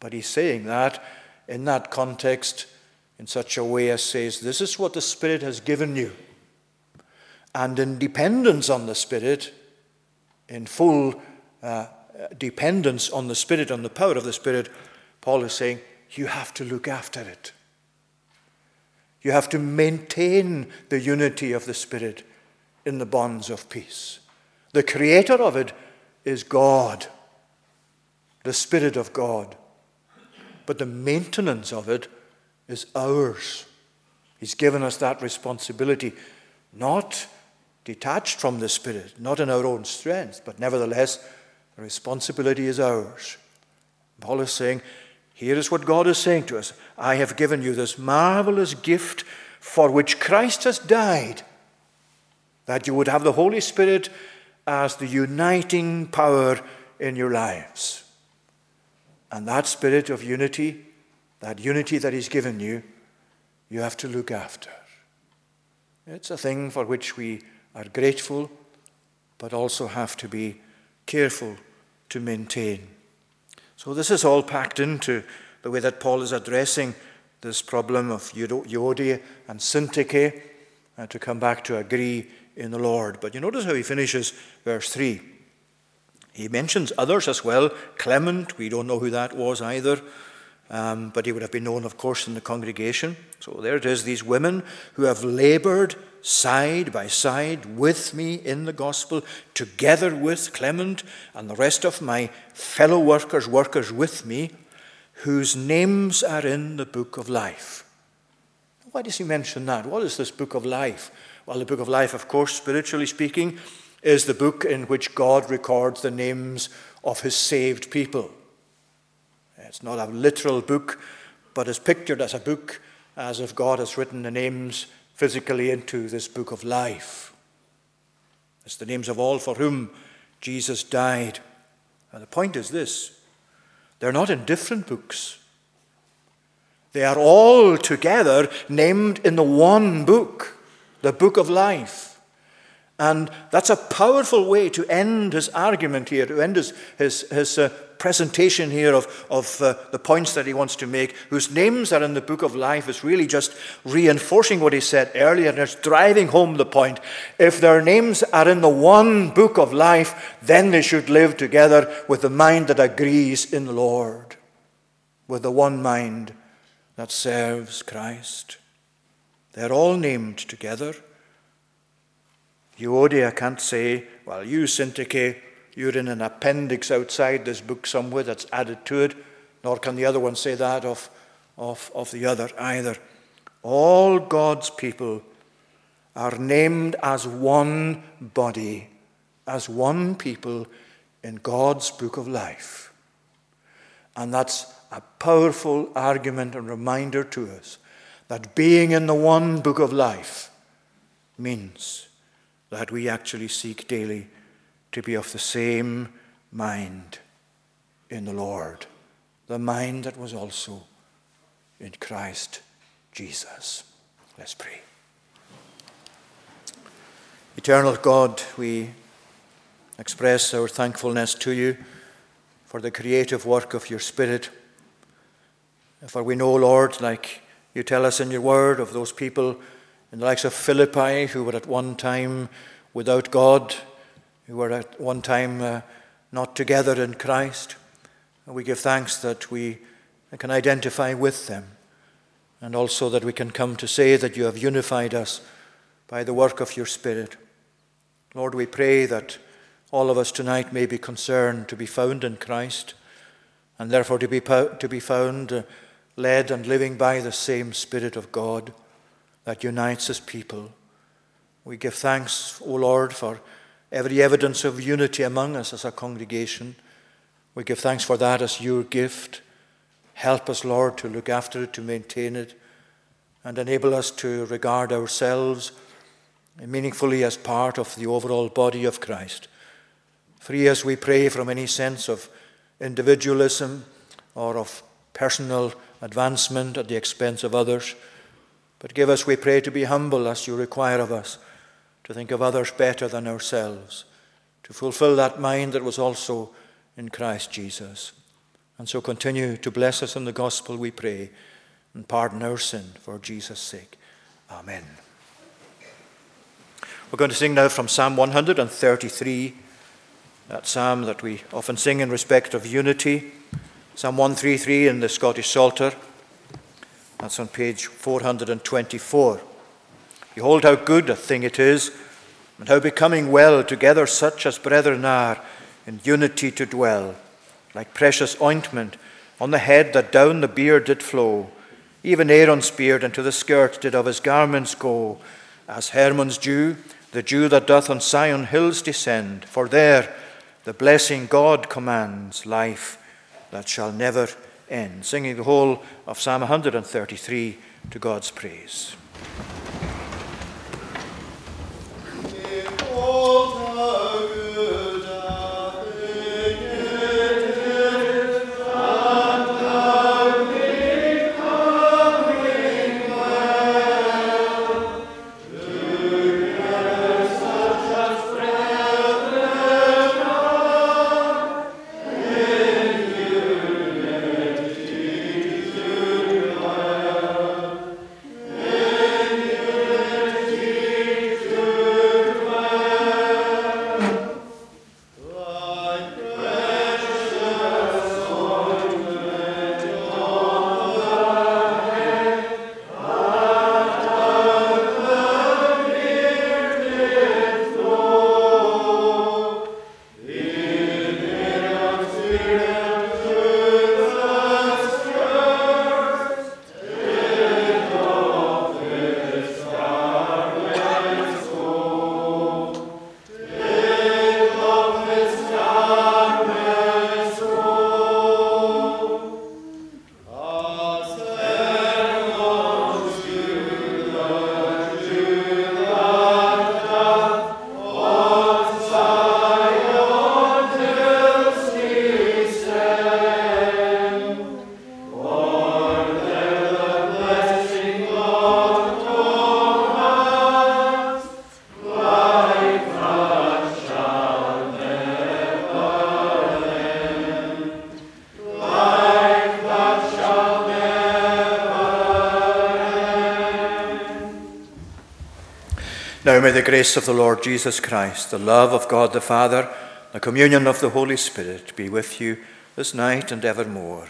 But he's saying that in that context in such a way as says, This is what the Spirit has given you. And in dependence on the Spirit, in full uh, dependence on the Spirit, on the power of the Spirit, Paul is saying, You have to look after it. You have to maintain the unity of the Spirit in the bonds of peace. The creator of it is God, the Spirit of God. But the maintenance of it is ours. He's given us that responsibility, not detached from the Spirit, not in our own strength, but nevertheless, the responsibility is ours. Paul is saying, here is what God is saying to us I have given you this marvelous gift for which Christ has died that you would have the Holy Spirit as the uniting power in your lives. And that spirit of unity, that unity that He's given you, you have to look after. It's a thing for which we are grateful, but also have to be careful to maintain. So, this is all packed into the way that Paul is addressing this problem of Euodia and Syntyche, uh, to come back to agree in the Lord. But you notice how he finishes verse 3. He mentions others as well. Clement, we don't know who that was either, um, but he would have been known, of course, in the congregation. So there it is, these women who have labored side by side with me in the gospel, together with Clement and the rest of my fellow workers, workers with me, whose names are in the book of life. Why does he mention that? What is this book of life? Well, the book of life, of course, spiritually speaking, is the book in which God records the names of his saved people. It's not a literal book, but is pictured as a book, as if God has written the names physically into this book of life. It's the names of all for whom Jesus died. And the point is this they're not in different books. They are all together named in the one book the book of life. And that's a powerful way to end his argument here, to end his, his, his uh, presentation here of, of uh, the points that he wants to make, whose names are in the book of life, is really just reinforcing what he said earlier and it's driving home the point. If their names are in the one book of life, then they should live together with the mind that agrees in the Lord, with the one mind that serves Christ. They're all named together. Euodia can't say, well, you, Syntyche, you're in an appendix outside this book somewhere that's added to it, nor can the other one say that of, of, of the other either. All God's people are named as one body, as one people in God's book of life. And that's a powerful argument and reminder to us that being in the one book of life means that we actually seek daily to be of the same mind in the Lord, the mind that was also in Christ Jesus. Let's pray. Eternal God, we express our thankfulness to you for the creative work of your Spirit. For we know, Lord, like you tell us in your word of those people in the likes of Philippi who were at one time without God, who were at one time uh, not together in Christ. We give thanks that we can identify with them and also that we can come to say that you have unified us by the work of your Spirit. Lord, we pray that all of us tonight may be concerned to be found in Christ and therefore to be, to be found. Uh, led and living by the same Spirit of God that unites his people. We give thanks, O Lord, for every evidence of unity among us as a congregation. We give thanks for that as your gift. Help us, Lord, to look after it, to maintain it, and enable us to regard ourselves meaningfully as part of the overall body of Christ. Free us, we pray, from any sense of individualism or of personal advancement at the expense of others. But give us, we pray, to be humble as you require of us, to think of others better than ourselves, to fulfill that mind that was also in Christ Jesus. And so continue to bless us in the gospel, we pray, and pardon our sin for Jesus' sake. Amen. We're going to sing now from Psalm 133, that psalm that we often sing in respect of unity. Psalm 133 in the Scottish Psalter. That's on page 424. Behold, how good a thing it is, and how becoming well together such as brethren are, in unity to dwell, like precious ointment on the head that down the beard did flow. Even Aaron's beard unto the skirt did of his garments go, as Hermon's dew, the dew that doth on Sion hills descend. For there the blessing God commands, life that shall never end. Singing the whole of Psalm 133 to God's praise. May the grace of the Lord Jesus Christ, the love of God the Father, the communion of the Holy Spirit be with you this night and evermore.